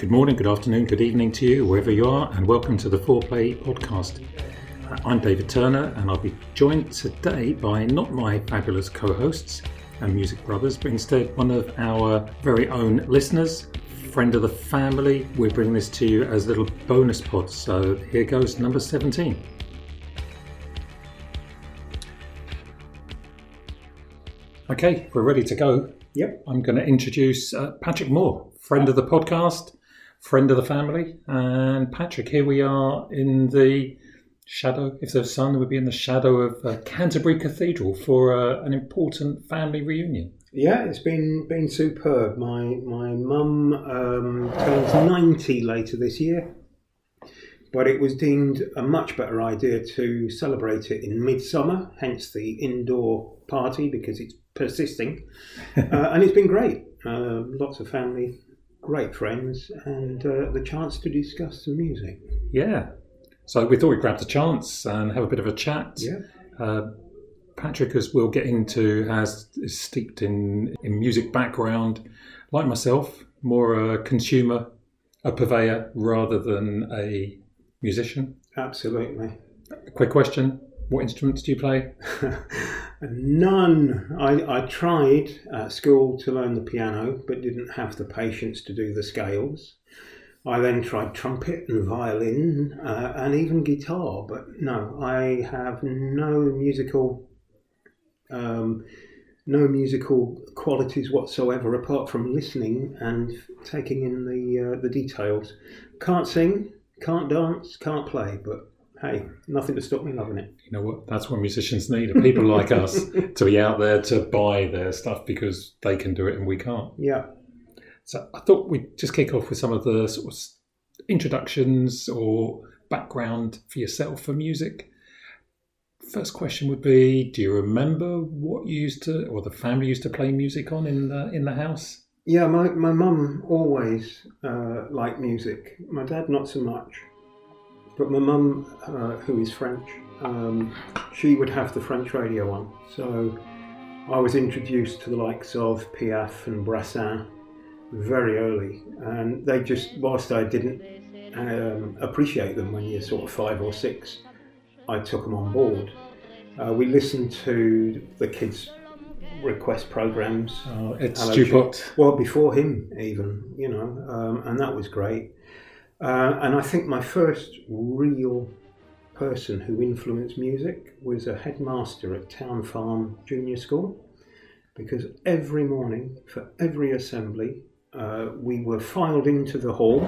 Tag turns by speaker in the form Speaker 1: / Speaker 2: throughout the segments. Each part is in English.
Speaker 1: Good morning, good afternoon, good evening to you, wherever you are, and welcome to the Foreplay podcast. Uh, I'm David Turner, and I'll be joined today by not my fabulous co hosts and music brothers, but instead one of our very own listeners, friend of the family. We're bringing this to you as little bonus pod. So here goes number 17. Okay, we're ready to go.
Speaker 2: Yep.
Speaker 1: I'm going to introduce uh, Patrick Moore, friend of the podcast, friend of the family. And Patrick, here we are in the shadow, if there's sun, would be in the shadow of uh, Canterbury Cathedral for uh, an important family reunion.
Speaker 2: Yeah, it's been been superb. My my mum um, turns ninety later this year, but it was deemed a much better idea to celebrate it in midsummer. Hence the indoor party because it's persisting, uh, and it's been great. Uh, lots of family, great friends, and uh, the chance to discuss the music.
Speaker 1: Yeah. So we thought we'd grab the chance and have a bit of a chat.
Speaker 2: Yeah.
Speaker 1: Uh, Patrick, as we'll get into, has is steeped in, in music background, like myself, more a consumer, a purveyor rather than a musician.
Speaker 2: Absolutely.
Speaker 1: A quick question: What instruments do you play?
Speaker 2: None. I, I tried at school to learn the piano, but didn't have the patience to do the scales. I then tried trumpet and violin uh, and even guitar, but no, I have no musical, um, no musical qualities whatsoever apart from listening and taking in the uh, the details. Can't sing, can't dance, can't play, but hey, nothing to stop me loving it.
Speaker 1: You know what? That's what musicians need: are people like us to be out there to buy their stuff because they can do it and we can't.
Speaker 2: Yeah.
Speaker 1: So I thought we'd just kick off with some of the sort of introductions or background for yourself for music. First question would be: Do you remember what you used to, or the family used to play music on in the in the house?
Speaker 2: Yeah, my, my mum always uh, liked music. My dad, not so much. But my mum, uh, who is French, um, she would have the French radio on. So I was introduced to the likes of Piaf and Brassens very early. And they just, whilst I didn't um, appreciate them when you're sort of five or six, I took them on board. Uh, we listened to the kids' request programs.
Speaker 1: Oh, it's
Speaker 2: Hello, Well, before him, even, you know, um, and that was great. Uh, and I think my first real person who influenced music was a headmaster at Town Farm Junior School, because every morning for every assembly, uh, we were filed into the hall.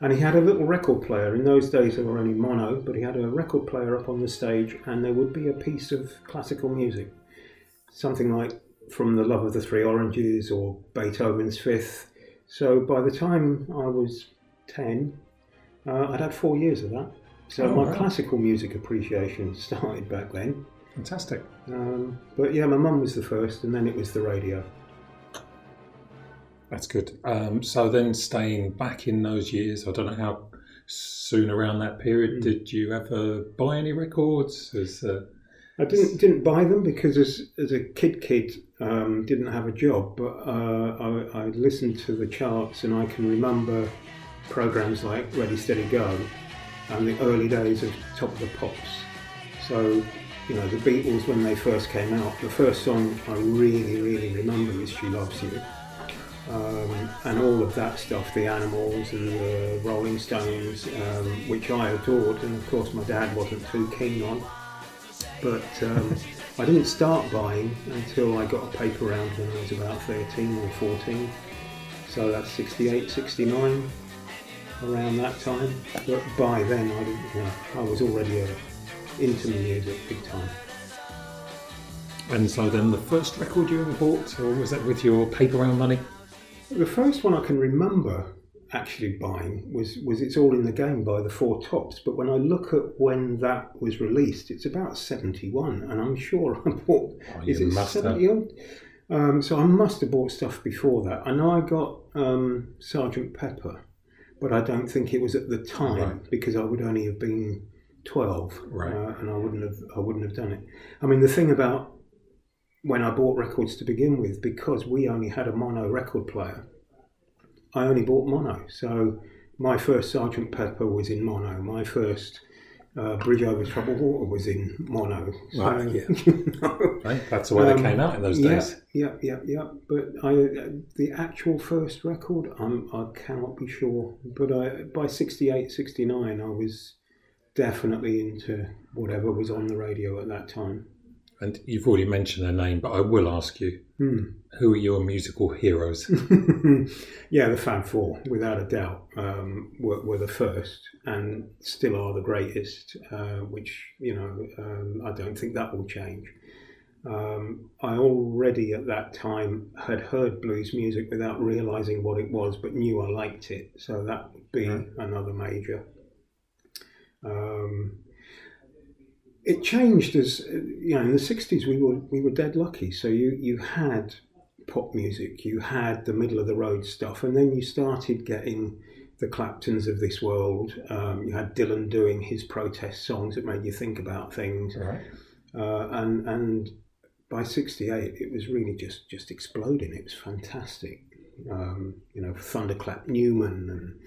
Speaker 2: And he had a little record player. In those days, there were only mono, but he had a record player up on the stage, and there would be a piece of classical music something like from the Love of the Three Oranges or Beethoven's Fifth. So by the time I was 10, uh, I'd had four years of that. So
Speaker 1: Oh,
Speaker 2: my
Speaker 1: wow.
Speaker 2: classical music appreciation started back then.
Speaker 1: Fantastic.
Speaker 2: Um, but yeah, my mum was the first, and then it was the radio.
Speaker 1: That's good. Um, so then, staying back in those years, I don't know how soon around that period
Speaker 2: Mm.
Speaker 1: did you ever buy any records? As, uh,
Speaker 2: I didn't didn't buy them because as as a kid kid um, didn't have a job, but uh, I, I listened to the charts and I can remember programs like Ready Steady Go and the early days of Top of the Pops. So you know the Beatles when they first came out, the first song I really really remember is She Loves You. Um, and all of that stuff, the Animals and the Rolling Stones, um, which I adored, and of course my dad wasn't too keen on but um, I didn't start buying until I got a paper round when I was about 13 or 14. So that's 68, 69, around that time. But by then, I, didn't, you know, I was already uh, into music big time.
Speaker 1: and so then, the first record you ever bought, or was that with your paper round money?
Speaker 2: The first one I can remember actually buying was, was It's All in the Game by the Four Tops. But when I look at when that was released, it's about 71, and I'm sure I bought
Speaker 1: Oh,
Speaker 2: Is it
Speaker 1: must have.
Speaker 2: 70 odd? Um, so I must have bought stuff before that. I know I got um, Sergeant Pepper, but I don't think it was at the time
Speaker 1: Right.
Speaker 2: because I would only have been 12
Speaker 1: Right.
Speaker 2: uh, and I wouldn't have I wouldn't have done it. I mean the thing about when I bought records to begin with because we only had a mono record player I only bought mono. So my first Sergeant Pepper was in mono. My first uh, Bridge Over Troubled Water was in mono. So,
Speaker 1: Right, yeah. Right? That's the way
Speaker 2: Um,
Speaker 1: they came out in those
Speaker 2: yeah,
Speaker 1: days.
Speaker 2: Yeah, yeah, yeah. But I, uh, the actual first record, I'm, I cannot be sure. But I, by 68, 69, I was definitely into whatever was on the radio at that time.
Speaker 1: And you've already mentioned their name, but I will ask you,
Speaker 2: Hmm.
Speaker 1: who are your musical heroes?
Speaker 2: yeah, the Fab Four, without a doubt, um, were, were the first and still are the greatest. Uh, which you know, um, I don't think that will change. Um, I already at that time had heard blues music without realizing what it was, but knew I liked it. So that would be
Speaker 1: Right.
Speaker 2: another major. Um, it changed as you know in the 60s we were we were dead lucky. So you you had pop music you had the middle of the road stuff and then you started getting the claptons of this world. Um, you had dylan doing his protest songs that made you think about things.
Speaker 1: Right.
Speaker 2: uh, and and by 68 it was really just just exploding. It was fantastic. Um, you know thunderclap newman and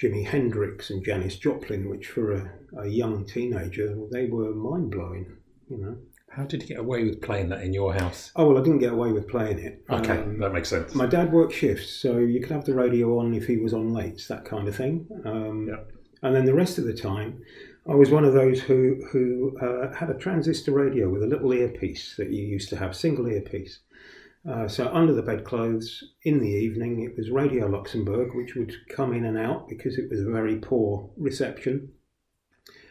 Speaker 2: jimi hendrix and janis joplin which for a, a young teenager they were mind-blowing you know
Speaker 1: How did you get away with playing that in your house?
Speaker 2: oh well i didn't get away with playing it
Speaker 1: Okay,
Speaker 2: Um,
Speaker 1: that makes sense.
Speaker 2: my dad worked shifts, so you could have the radio on if he was on late, that kind of thing. Um,
Speaker 1: Yeah.
Speaker 2: And then the rest of the time, I was one of those who who uh, had a transistor radio with a little earpiece that you used to have, single earpiece. Uh, so under the bedclothes in the evening, it was Radio Luxembourg, which would come in and out because it was a very poor reception.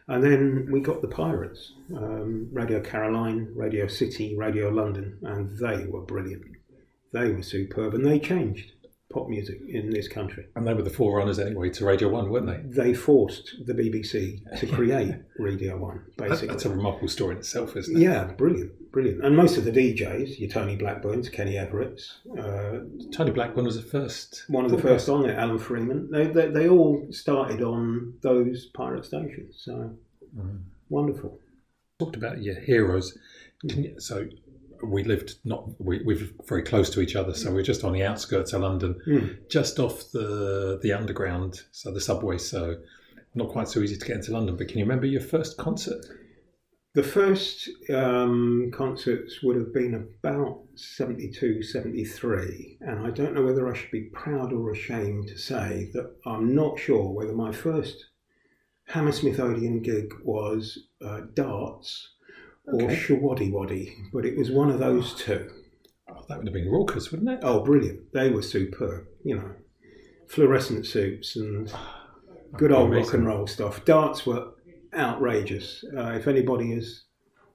Speaker 2: And then we got the Pirates, um, Radio Caroline, Radio City, Radio London, and they were brilliant. They were superb, and they changed pop music in this country.
Speaker 1: And they were the forerunners anyway to Radio 1, weren't they?
Speaker 2: They forced the BBC to create Radio One, basically.
Speaker 1: that's a remarkable story in itself, isn't it?
Speaker 2: yeah, brilliant, brilliant. And most of the DJs, your Tony Blackburns, Kenny Everett's, uh,
Speaker 1: Tony Blackburn was the first.
Speaker 2: one of the first on there, Alan Freeman. They, they, they all started on those pirate stations. So
Speaker 1: Mm.
Speaker 2: wonderful.
Speaker 1: Talked about your heroes. You, so we lived not we, we were very close to each other, so we are just on the outskirts of London,
Speaker 2: Hmm.
Speaker 1: just off the the underground, so the subway. So not quite so easy to get into London. But can you remember your first concert?
Speaker 2: The first um, concerts would have been about 72, 73, and I don't know whether I should be proud or ashamed to say that I'm not sure whether my first Hammersmith Odeon gig was uh, darts or
Speaker 1: Okay.
Speaker 2: Showaddywaddy, but it was one of those two.
Speaker 1: Oh, that would have been raucous, wouldn't it?
Speaker 2: Oh, brilliant. They were superb, you know. Fluorescent suits and good old rock and roll stuff. Darts were outrageous. Uh, if anybody has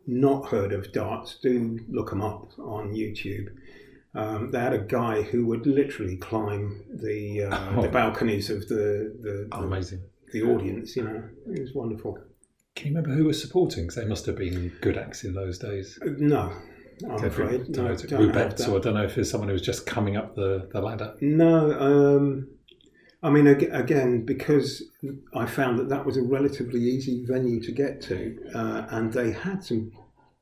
Speaker 2: not heard of darts, do look them up on YouTube. Um, they had a guy who would literally climb the uh,
Speaker 1: Oh.
Speaker 2: the balconies of the the,
Speaker 1: Oh,
Speaker 2: the
Speaker 1: amazing.
Speaker 2: the audience. You know, it was wonderful.
Speaker 1: Can you remember who was supporting? 'Cause they must have been good acts in those days.
Speaker 2: Uh, No, I'm afraid.
Speaker 1: don't
Speaker 2: No,
Speaker 1: know,
Speaker 2: don't that.
Speaker 1: or I don't know if there's someone who was just coming up the, the ladder.
Speaker 2: No, um, I mean, again, because I found that that was a relatively easy venue to get to, uh, and they had some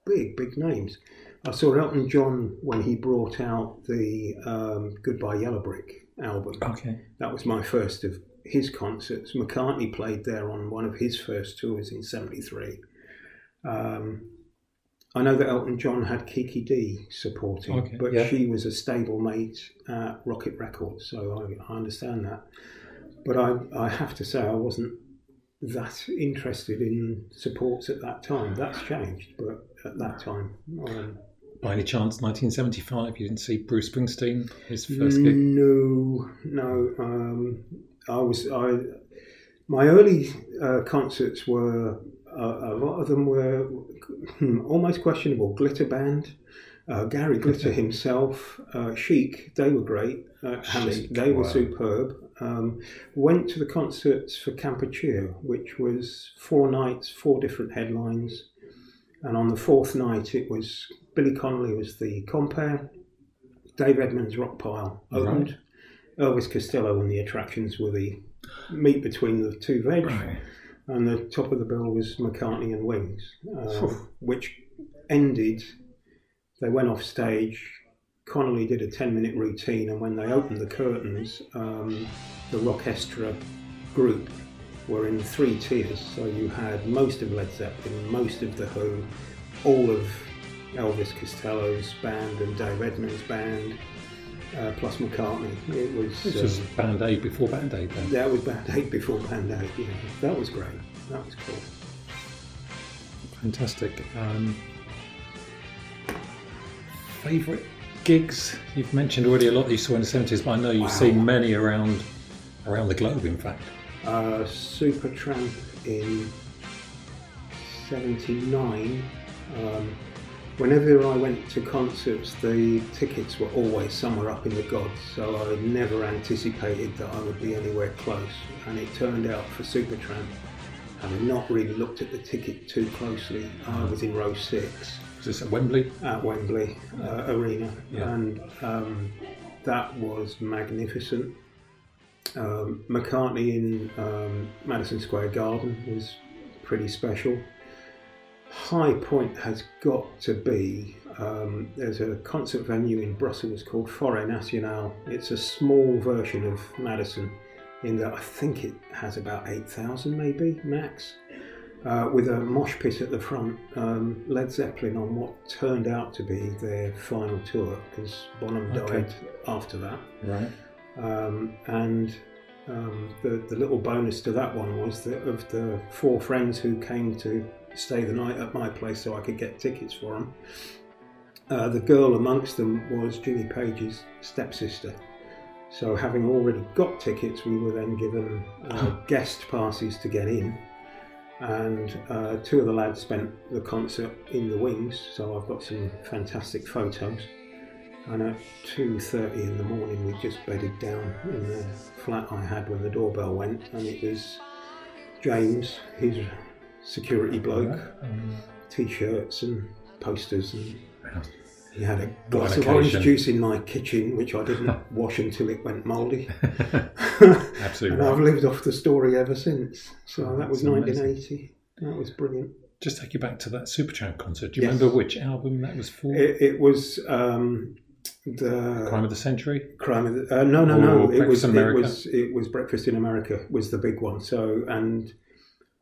Speaker 2: big, big names. I saw Elton John when he brought out the um, Goodbye Yellow Brick album.
Speaker 1: Okay.
Speaker 2: That was my first of his concerts. McCartney played there on one of his first tours in '73. Um, I know that Elton John had Kiki Dee supporting,
Speaker 1: Okay,
Speaker 2: but
Speaker 1: yeah.
Speaker 2: she was a stablemate at Rocket Records, so I, I understand that. But I, I have to say, I wasn't that interested in supports at that time. That's changed, but at that time, um,
Speaker 1: By any chance, 1975, you didn't see Bruce Springsteen, his first gig?
Speaker 2: No, no. Um, I was I. My early uh, concerts were uh, a lot of them were hmm, almost questionable. Glitter Band, uh, Gary Glitter himself, uh, Chic. They were great. Uh,
Speaker 1: Chic,
Speaker 2: they were
Speaker 1: wow.
Speaker 2: superb. Um, went to the concerts for Kampuchea, which was four nights, four different headlines, and on the fourth night it was Billy Connolly was the compere. Dave Edmunds Rockpile opened. Elvis Costello and the attractions were the meat between the two veg.
Speaker 1: Right.
Speaker 2: And the top of the bill was McCartney and Wings, uh, which ended. They went off stage. Connolly did a 10 minute routine, and when they opened the curtains, um, the Rockestra group were in three tiers. So you had most of Led Zeppelin, most of The Who, all of Elvis Costello's band and Dave Edmunds' band, uh, plus McCartney. It was.
Speaker 1: This was
Speaker 2: um,
Speaker 1: Band Aid before Band Aid then.
Speaker 2: that was Band Aid before Band Aid. Yeah, that was great. That was cool.
Speaker 1: Fantastic. Um, Favourite gigs? You've mentioned already a lot that you saw in the 70s, but I know you've
Speaker 2: Wow.
Speaker 1: seen many around around the globe, in fact.
Speaker 2: Uh, Supertramp in '79. Um, whenever I went to concerts, the tickets were always somewhere up in the gods, so I never anticipated that I would be anywhere close. And it turned out for Supertramp, having not really looked at the ticket too closely, I was in row six
Speaker 1: Was this at Wembley?
Speaker 2: at Wembley uh, Arena,
Speaker 1: Yeah.
Speaker 2: and um, that was magnificent. Um, McCartney in um, Madison Square Garden was pretty special. High point has got to be um, there's a concert venue in Brussels called Forêt Nationale. It's a small version of Madison, in that I think it has about 8,000 maybe max uh, with a mosh pit at the front. Um, Led Zeppelin on what turned out to be their final tour because Bonham
Speaker 1: Okay.
Speaker 2: died after that.
Speaker 1: Right.
Speaker 2: Um, and um, the, the little bonus to that one was that of the four friends who came to stay the night at my place so I could get tickets for them, uh, the girl amongst them was Jimmy Page's stepsister. So, having already got tickets, we were then given uh, guest passes to get in. And uh, two of the lads spent the concert in the wings, so I've got some fantastic photos. And at 2.30 in the morning, we just bedded down in the flat I had when the doorbell went, and it was James, his security bloke,
Speaker 1: Um,
Speaker 2: t-shirts and posters, and he had a glass of orange juice in my kitchen, which I didn't wash until it went mouldy.
Speaker 1: Absolutely
Speaker 2: and I've lived off the story ever since. So
Speaker 1: Oh,
Speaker 2: that was
Speaker 1: that's amazing.
Speaker 2: 1980. That was brilliant.
Speaker 1: Just take you back to that Supertramp concert. Do you
Speaker 2: Yes.
Speaker 1: remember which album that was for?
Speaker 2: It, it was um, the
Speaker 1: Crime of the Century?
Speaker 2: Crime of the, uh, no, no, no. It
Speaker 1: Breakfast
Speaker 2: was
Speaker 1: in
Speaker 2: it was it was Breakfast in America was the big one. So and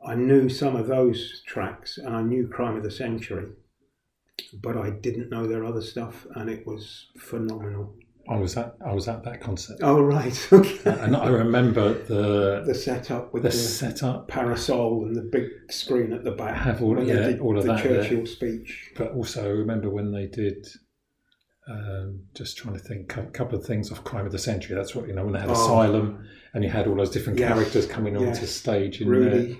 Speaker 2: I knew some of those tracks, and I knew Crime of the Century, but I didn't know their other stuff, and it was phenomenal.
Speaker 1: I was at I was at that concert,
Speaker 2: Oh right, okay.
Speaker 1: and I remember the
Speaker 2: the setup with
Speaker 1: the
Speaker 2: the,
Speaker 1: setup,
Speaker 2: parasol and the big screen at the back.
Speaker 1: Have all- yeah,
Speaker 2: did
Speaker 1: all of
Speaker 2: the
Speaker 1: that there.
Speaker 2: Churchill speech.
Speaker 1: but also I remember when they did. Um, just trying to think, a couple of things off Crime of the Century. That's what you know when they had
Speaker 2: Oh.
Speaker 1: Asylum, and you had all those different
Speaker 2: Yes.
Speaker 1: characters coming onto
Speaker 2: Yes.
Speaker 1: stage. In
Speaker 2: Rudy,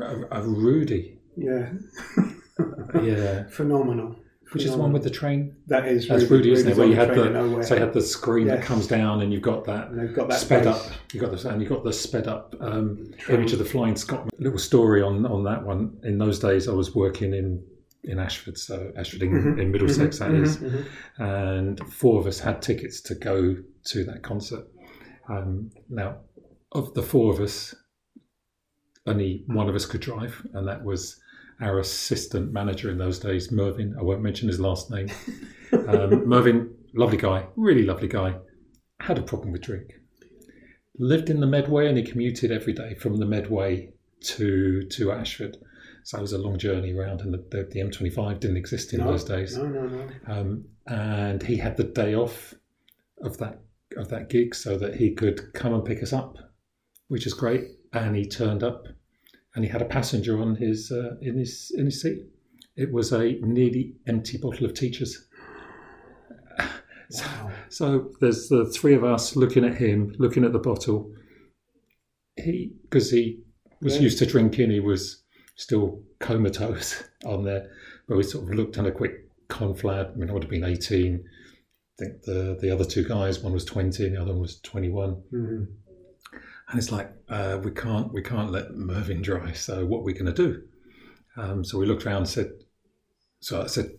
Speaker 1: Uh, uh, Rudy,
Speaker 2: yeah,
Speaker 1: yeah,
Speaker 2: phenomenal.
Speaker 1: which is the one with the train.
Speaker 2: That is
Speaker 1: That's Rudy, isn't it? Where you had the so you had the screen that comes down, and you've got that
Speaker 2: they've got that
Speaker 1: sped up. You got this, and you got the sped up um, image of the Flying Scotsman. Little story on on that one. In those days, I was working in in Ashford, so Ashford in,
Speaker 2: Mhm,
Speaker 1: in Middlesex, that
Speaker 2: Mhm,
Speaker 1: is.
Speaker 2: mhm,
Speaker 1: and four of us had tickets to go to that concert. Um, now, of the four of us, only one of us could drive, and that was our assistant manager in those days, Mervyn. I won't mention his last name. Um, Mervyn, lovely guy, really lovely guy, had a problem with drink. Lived in the Medway, and he commuted every day from the Medway to to Ashford. So it was a long journey around, and the, the, the M25 didn't exist in
Speaker 2: No,
Speaker 1: those days
Speaker 2: No, no, no.
Speaker 1: um, and he had the day off of that of that gig so that he could come and pick us up, which is great. And he turned up, and he had a passenger on his uh, in his in his seat. It was a nearly empty bottle of teachers.
Speaker 2: Wow.
Speaker 1: So there's the three of us looking at him, looking at the bottle. He, because he was
Speaker 2: Yeah.
Speaker 1: used to drinking, he was still comatose on there. But we sort of looked at a quick conflad. I mean, I would have been 18. I think the the other two guys, one was 20 and the other one was 21.
Speaker 2: Mhm.
Speaker 1: And it's like uh, we can't we can't let Mervyn dry. So what are we going to do? Um, so we looked around and said, so I said,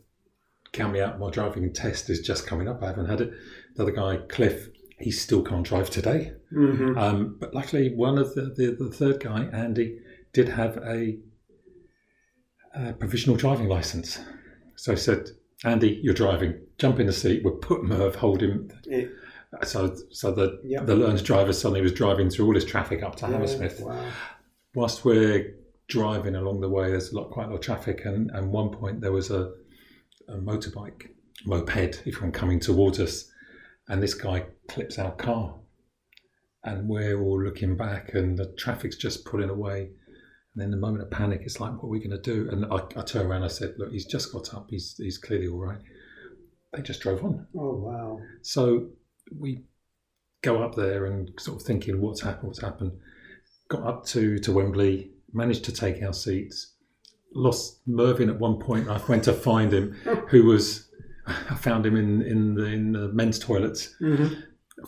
Speaker 1: count me out. My driving test is just coming up. I haven't had it. The other guy, Cliff, he still can't drive today.
Speaker 2: Mhm.
Speaker 1: Um, but luckily, one of the, the the third guy, Andy, did have a, a provisional driving license. So I said, Andy, you're driving. Jump in the seat. We'll put Merv, hold him.
Speaker 2: It-
Speaker 1: So, so the
Speaker 2: Yep.
Speaker 1: the learned driver suddenly was driving through all this traffic up to
Speaker 2: Yeah,
Speaker 1: Hammersmith.
Speaker 2: Wow.
Speaker 1: Whilst we're driving along the way, there's a lot, quite a lot of traffic, and and one point there was a, a motorbike, moped, if one coming towards us, and this guy clips our car, and we're all looking back, and the traffic's just pulling away. And then the moment of panic, it's like, what are we going to do? And I, I turned around, and I said, look, he's just got up, he's he's clearly all right. They just drove on.
Speaker 2: Oh wow.
Speaker 1: So we go up there and sort of thinking, what's happened? What's happened? Got up to, to Wembley, managed to take our seats. Lost Mervyn at one point. I went to find him, who was. I found him in in the, in the men's toilets,
Speaker 2: Mm-hmm.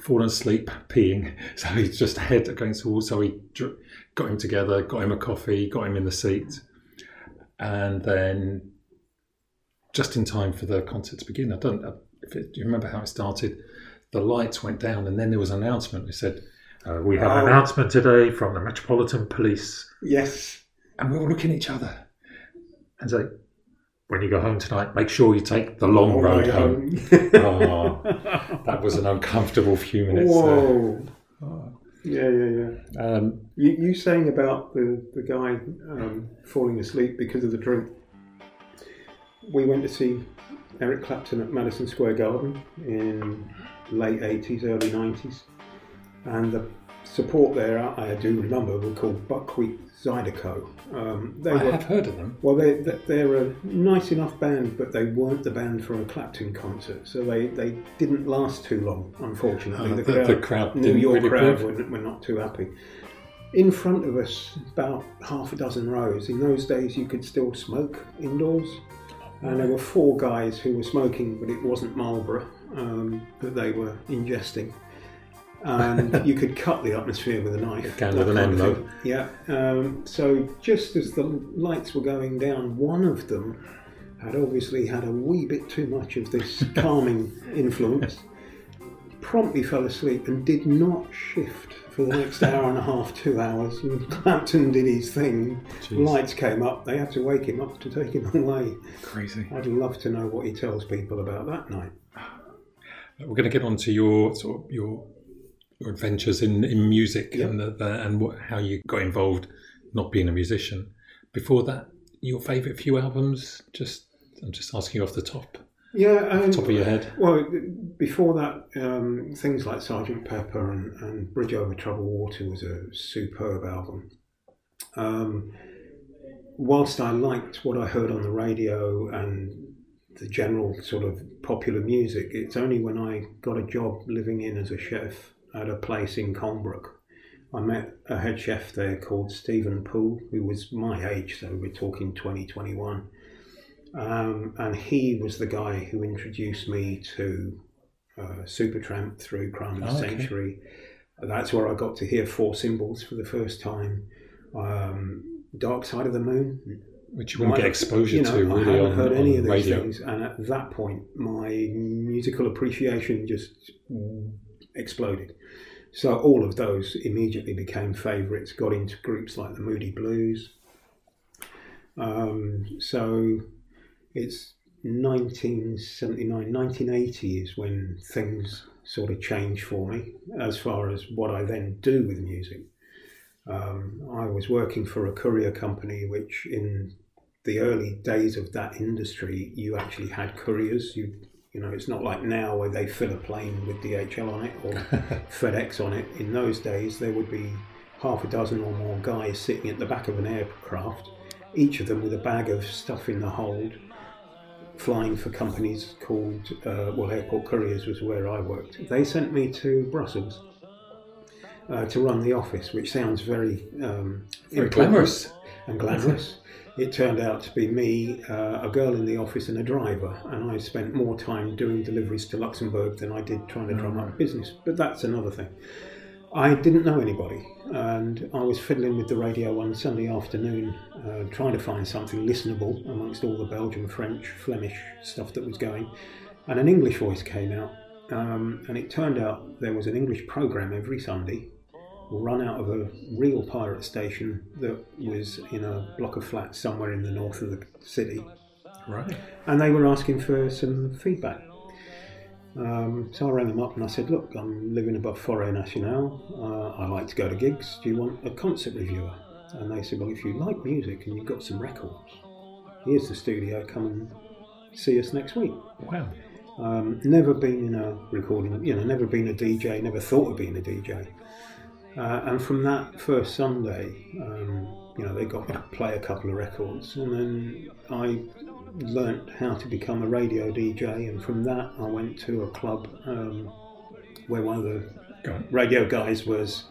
Speaker 1: fallen asleep, peeing. So he's just head against the wall. So we dr- got him together, got him a coffee, got him in the seat, and then just in time for the concert to begin. I don't. If it, do you remember how it started? The lights went down, and then there was an announcement. It said, uh, "We have an
Speaker 2: Oh.
Speaker 1: announcement today from the Metropolitan Police,"
Speaker 2: Yes.
Speaker 1: and we were looking at each other and say, "When you go home tonight, make sure you take the long road home." oh, that was an uncomfortable few minutes. there.
Speaker 2: Whoa.
Speaker 1: Oh.
Speaker 2: Yeah, yeah, yeah.
Speaker 1: Um,
Speaker 2: You, you saying about the, the guy um, falling asleep because of the drink. We went to see Eric Clapton at Madison Square Garden in late 80s, early 90s. And the support there, I do remember, were called Buckwheat Zydeco. Um, they
Speaker 1: I
Speaker 2: were
Speaker 1: have heard of them.
Speaker 2: Well, they, they- they're a nice enough band, but they weren't the band for a Clapton concert, so they, they didn't last too long, unfortunately.
Speaker 1: Uh, the- the crowd
Speaker 2: New
Speaker 1: didn't
Speaker 2: York
Speaker 1: really
Speaker 2: crowd were, were not too happy. In front of us, about half a dozen rows. In those days, you could still smoke indoors, and there were four guys who were smoking, but it wasn't Marlboro um, that they were ingesting. And you could cut the atmosphere with a knife.
Speaker 1: Can with an envelope.
Speaker 2: Yeah. Um, so just as the lights were going down, one of them had obviously had a wee bit too much of this calming influence, promptly fell asleep and did not shift for the next hour and a half, two hours. And Clapton did his thing.
Speaker 1: Jeez.
Speaker 2: Lights came up. They had to wake him up to take him away.
Speaker 1: Crazy.
Speaker 2: I'd love to know what he tells people about that night.
Speaker 1: We're going to get on to your sort of your your adventures in, in music
Speaker 2: Yeah.
Speaker 1: and the, the, and what, how you got involved, not being a musician. Before that, your favourite few albums? Just I'm just asking you off the top
Speaker 2: Yeah, um,
Speaker 1: top of your head.
Speaker 2: Well, before that, um, things like Sergeant Pepper and, and Bridge Over Troubled Water was a superb album. Um, whilst I liked what I heard on the radio and the general sort of popular music, it's only when I got a job living in as a chef at a place in Colnbrook. I met a head chef there called Stephen Poole, who was my age, so we're talking 2021. Um, and he was the guy who introduced me to uh, Supertramp through Crime of the
Speaker 1: Oh, okay.
Speaker 2: That's where I got to hear Four Symbols for the first time. Um, Dark Side of the Moon.
Speaker 1: Which you wouldn't get exposure
Speaker 2: you know,
Speaker 1: to
Speaker 2: I
Speaker 1: really
Speaker 2: haven't
Speaker 1: on,
Speaker 2: heard any of these
Speaker 1: radio.
Speaker 2: things, and at that point, my musical appreciation just exploded. So all of those immediately became favourites. Got into groups like the Moody Blues. Um, so it's 1979, 1980 is when things sort of change for me as far as what I then do with music. Um, I was working for a courier company, which in the early days of that industry, you actually had couriers. You, you know, it's not like now where they fill a plane with DHL on it or FedEx on it. In those days, there would be half a dozen or more guys sitting at the back of an aircraft, each of them with a bag of stuff in the hold, flying for companies called, uh, well, Airport Couriers was where I worked. They sent me to Brussels. Uh, to run the office, which sounds very, um,
Speaker 1: Very glamorous.
Speaker 2: and glamorous. It turned out to be me, uh, a girl in the office, and a driver. And I spent more time doing deliveries to Luxembourg than I did trying to drum up business. But that's another thing. I didn't know anybody, and I was fiddling with the radio one Sunday afternoon, uh, trying to find something listenable amongst all the Belgian, French, Flemish stuff that was going. And an English voice came out, um, and it turned out there was an English program every Sunday run out of a real pirate station that was in a block of flats somewhere in the north of the city.
Speaker 1: Right.
Speaker 2: and they were asking for some feedback. Um, so I rang them up and I said, "Look, I'm living above Forêt Nationale. Uh, I like to go to gigs. Do you want a concert reviewer?" And they said, "Well, if you like music and you've got some records, here's the studio. Come and see us next week."
Speaker 1: Wow.
Speaker 2: Um, never been in a recording, you know, never been a DJ, never thought of being a DJ. Uh, and from that first Sunday, um, you know, they got me to play a couple of records, and then I learnt how to become a radio DJ. And from that, I went to a club um, where one of the radio guys was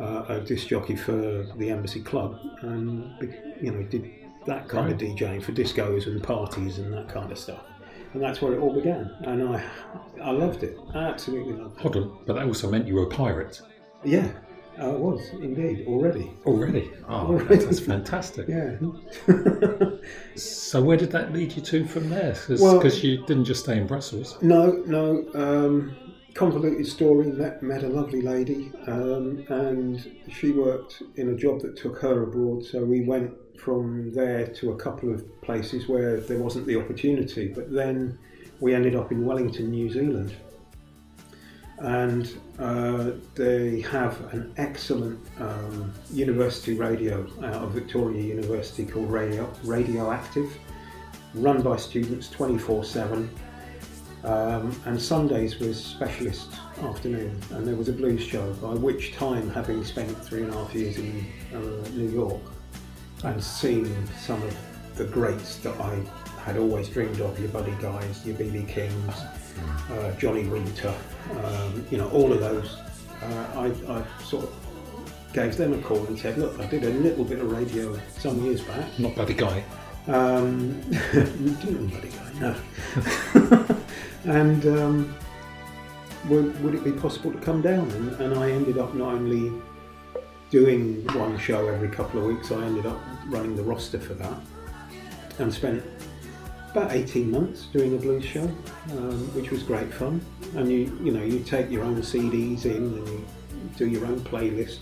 Speaker 2: uh, a disc jockey for the Embassy Club, and you know, did that kind of DJing for discos and parties and that kind of stuff. And that's where it all began, and I, I loved it. I absolutely loved it.
Speaker 1: Hold on, but that also meant you were a pirate
Speaker 2: Yeah, I was indeed already.
Speaker 1: already. Oh,
Speaker 2: Already.
Speaker 1: that's fantastic.
Speaker 2: Yeah.
Speaker 1: So where did that lead you to from there? Because
Speaker 2: Well-
Speaker 1: you didn't just stay in Brussels.
Speaker 2: no, no. Um, convoluted story. Met met a lovely lady, um, and she worked in a job that took her abroad. So we went from there to a couple of places where there wasn't the opportunity. But then we ended up in Wellington, New Zealand, and uh, they have an excellent um, university radio out of Victoria University called Radio Radioactive, run by students 24 7. Um, and Sundays was specialist afternoon, and there was a blues show. By which time, having spent three and a half years in uh, New York and seen some of the greats that I had always dreamed of, your Buddy Guys, your BB Kings, uh, Johnny Winter, um, you know, all of those, uh, I, I sort of gave them a call and said, look, I did a little bit of radio some years back.
Speaker 1: Not Buddy Guy.
Speaker 2: Um, didn't Buddy Guy, no. and um, would, would it be possible to come down? And, and I ended up not only doing one show every couple of weeks, I ended up running the roster for that and spent about 18 months doing a blues show, um, which was great fun. And you, you know, you take your own CDs in and you do your own playlist.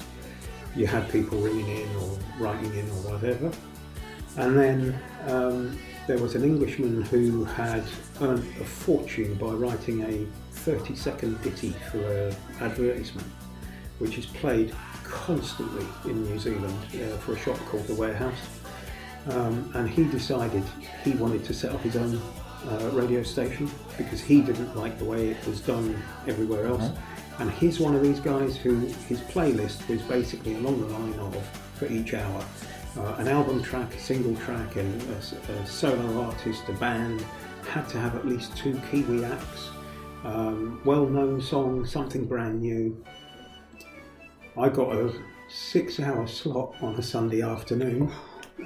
Speaker 2: You had people ringing in or writing in or whatever. And then um, there was an Englishman who had earned a fortune by writing a 30 second ditty for an advertisement, which is played constantly in New Zealand uh, for a shop called The Warehouse. Um, and he decided he wanted to set up his own uh, radio station because he didn't like the way it was done everywhere else. And he's one of these guys who his playlist was basically along the line of for each hour uh, an album track, a single track, and a, a solo artist, a band had to have at least two Kiwi acts, um, well-known song, something brand new. I got a six-hour slot on a Sunday afternoon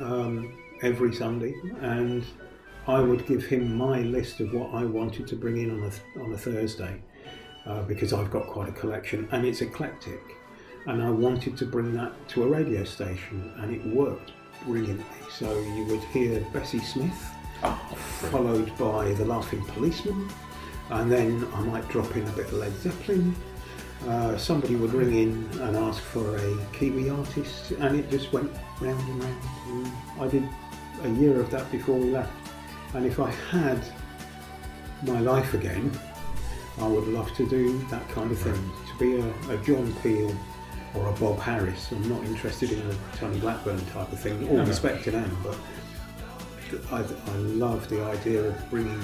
Speaker 2: um, every Sunday, and I would give him my list of what I wanted to bring in on a on a Thursday uh, because I've got quite a collection and it's eclectic. And I wanted to bring that to a radio station, and it worked brilliantly. So you would hear Bessie Smith, followed by the Laughing Policeman, and then I might drop in a bit of Led Zeppelin. Uh, somebody would ring in and ask for a Kiwi artist, and it just went round and round. And I did a year of that before we left. And if I had my life again, I would love to do that kind of thing. To be a, a John Peel or a Bob Harris. I'm not interested in a Tony Blackburn type of thing. All
Speaker 1: No, no.
Speaker 2: respect to them, but I, I love the idea of bringing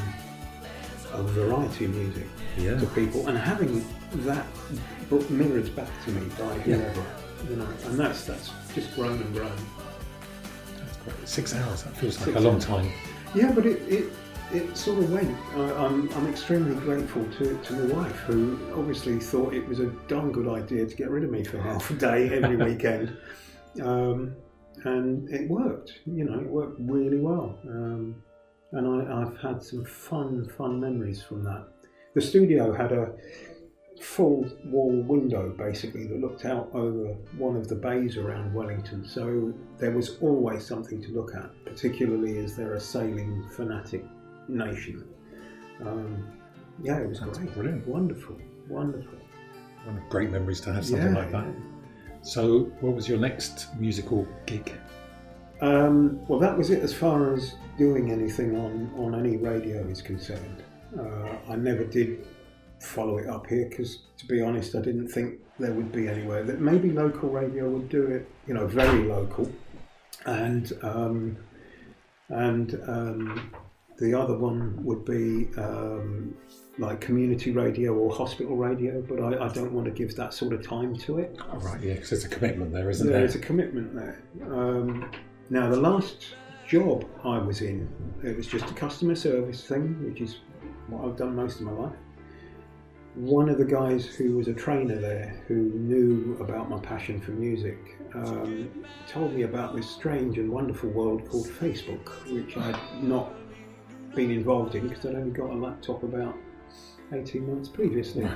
Speaker 2: a variety of music
Speaker 1: Yeah.
Speaker 2: to people and having that brought- mirrored back to me by whoever, you know. And that's that's just grown and grown.
Speaker 1: Six hours. That feels like
Speaker 2: Six
Speaker 1: a long
Speaker 2: hours.
Speaker 1: time.
Speaker 2: Yeah, but it, it, it sort of went. I, I'm, I'm extremely grateful to, to my wife, who obviously thought it was a darn good idea to get rid of me for half a day every weekend. Um, and it worked, you know, it worked really well. Um, and I, I've had some fun, fun memories from that. The studio had a full wall window basically that looked out over one of the bays around Wellington. So there was always something to look at, particularly as they're a sailing fanatic nation. Um, yeah, it was
Speaker 1: That's
Speaker 2: great.
Speaker 1: brilliant.
Speaker 2: Wonderful, wonderful.
Speaker 1: One of Great memories to have something
Speaker 2: Yeah,
Speaker 1: like that.
Speaker 2: yeah.
Speaker 1: So, what was your next musical gig?
Speaker 2: Um, well, that was it as far as doing anything on, on any radio is concerned. Uh, I never did follow it up here because, to be honest, I didn't think there would be anywhere that maybe local radio would do it. You know, very local, and um, and um, the other one would be um, like community radio or hospital radio, but I, I, don't want to give that sort of time to it.
Speaker 1: Oh, right, yeah, because there's a commitment there, isn't
Speaker 2: there?
Speaker 1: There
Speaker 2: is a commitment there. Now, the last job I was in, it was just a customer service thing, which is what I've done most of my life. One of the guys who was a trainer there, who knew about my passion for music, um, told me about this strange and wonderful world called Facebook, which I'd not been involved in because I'd only got a laptop about 18 months previously.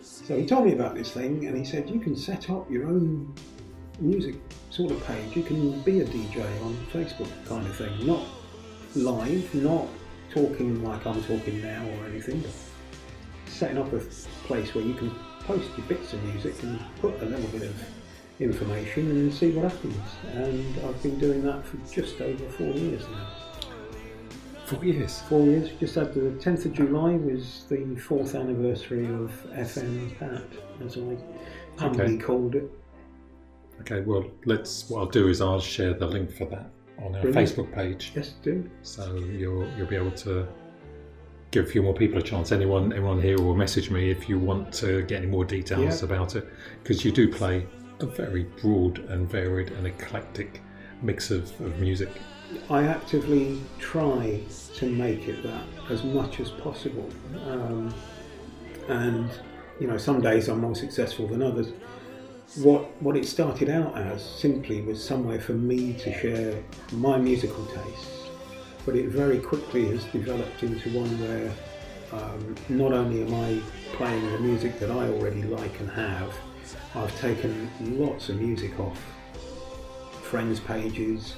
Speaker 2: So he told me about this thing and he said, You can set up your own music sort of page. You can be a DJ on Facebook, kind of thing. Not live, not talking like I'm talking now or anything, but setting up a place where you can post your bits of music and put a little bit of information and see what happens. And I've been doing that for just over four years now.
Speaker 1: Four years.
Speaker 2: Four years. Just had the 10th of July was the fourth anniversary of FM Pat, as I humbly okay. called it.
Speaker 1: Okay, well, let's. What I'll do is I'll share the link for that on our Brilliant. Facebook page.
Speaker 2: Yes, do.
Speaker 1: So you'll you'll be able to give a few more people a chance. Anyone anyone here will message me if you want to get any more details yeah. about it, because you do play a very broad and varied and eclectic mix of, of music.
Speaker 2: I actively try to make it that as much as possible. Um, and, you know, some days I'm more successful than others. What, what it started out as simply was somewhere for me to share my musical tastes, but it very quickly has developed into one where um, not only am I playing the music that I already like and have, I've taken lots of music off friends' pages,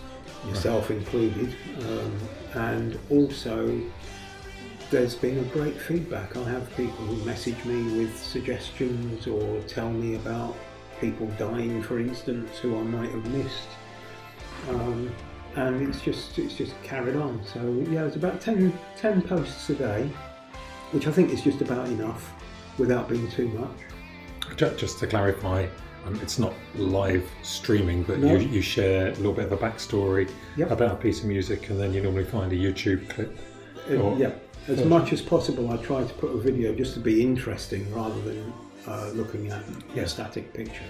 Speaker 2: yourself right. included, um, and also there's been a great feedback. I have people who message me with suggestions or tell me about people dying, for instance, who I might have missed. Um, and it's just it's just carried on. So yeah, it's about 10, 10 posts a day, which I think is just about enough without being too much.
Speaker 1: Just to clarify, um, it's not live streaming, but no. you, you, share a little bit of a backstory yep. about a piece of music, and then you normally find a YouTube clip.
Speaker 2: Uh, yeah, as much as possible, I try to put a video just to be interesting rather than uh, looking at yeah. a static picture.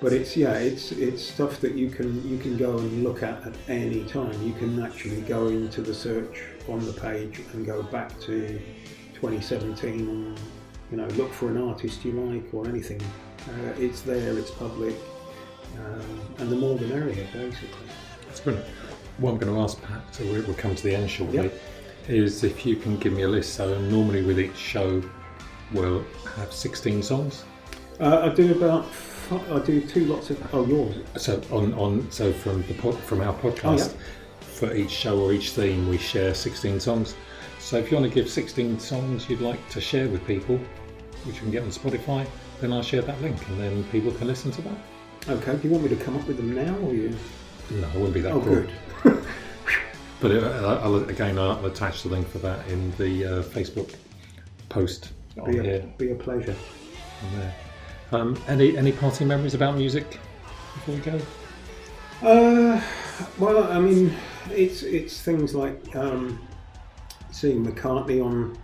Speaker 2: But it's yeah, it's it's stuff that you can you can go and look at at any time. You can actually go into the search on the page and go back to 2017 and you know look for an artist you like or anything uh, it's there, it's public, um, and the more the merrier, basically.
Speaker 1: That's brilliant. What I'm going to ask Pat, so we'll come to the end shortly, yep. is if you can give me a list. So normally with each show, we'll have 16 songs.
Speaker 2: Uh, I do about. I do two lots of. Oh, yours.
Speaker 1: So on on so from the pod, from our podcast, oh, yeah. for each show or each theme, we share 16 songs. So if you want to give 16 songs you'd like to share with people, which you can get on Spotify, then I'll share that link and then people can listen to that.
Speaker 2: Okay, do you want me to come up with them now or you?
Speaker 1: No, I wouldn't be that
Speaker 2: oh,
Speaker 1: good. but it, uh, I'll, again, I'll attach the link for that in the uh, Facebook post
Speaker 2: be a, here. Be a pleasure.
Speaker 1: Um, any any party memories about music before we go?
Speaker 2: Uh, well, I mean, it's it's things like um, seeing McCartney on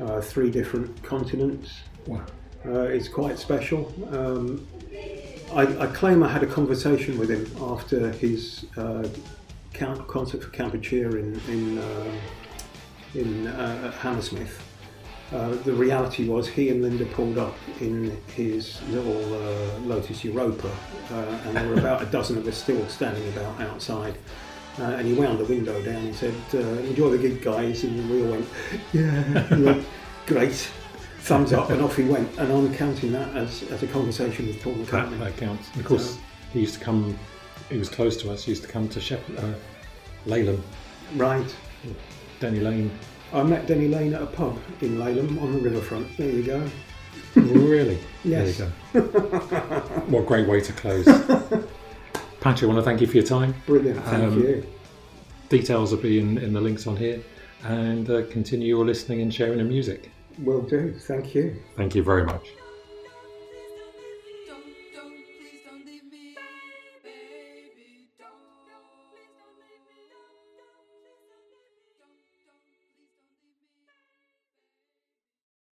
Speaker 2: uh, three different continents.
Speaker 1: Wow.
Speaker 2: Uh, it's quite special. Um, I, I, claim I had a conversation with him after his uh, concert for Kampuchea in in, uh, in uh, Hammersmith. Uh, the reality was he and Linda pulled up in his little uh, Lotus Europa, and there were about a dozen of us still standing about outside. and he wound the window down and said, "Enjoy the gig, guys." And we all went, "Yeah, great." thumbs up, and off he went. And I'm counting that as, as a conversation with Paul McCartney.
Speaker 1: That, that counts. of course, so, he used to come. He was close to us. He used to come to Shep, uh, Laleham.
Speaker 2: Right.
Speaker 1: Denny Laine.
Speaker 2: I met Denny Laine at a pub in Laleham on the riverfront. There you go.
Speaker 1: really?
Speaker 2: Yes.
Speaker 1: There you go. what a great way to close. Patrick, I want to thank you for your time.
Speaker 2: Brilliant, thank
Speaker 1: Um,
Speaker 2: you.
Speaker 1: Details will be in, in the links on here. And uh, continue your listening and sharing the music.
Speaker 2: Will do, thank you.
Speaker 1: Thank you very much.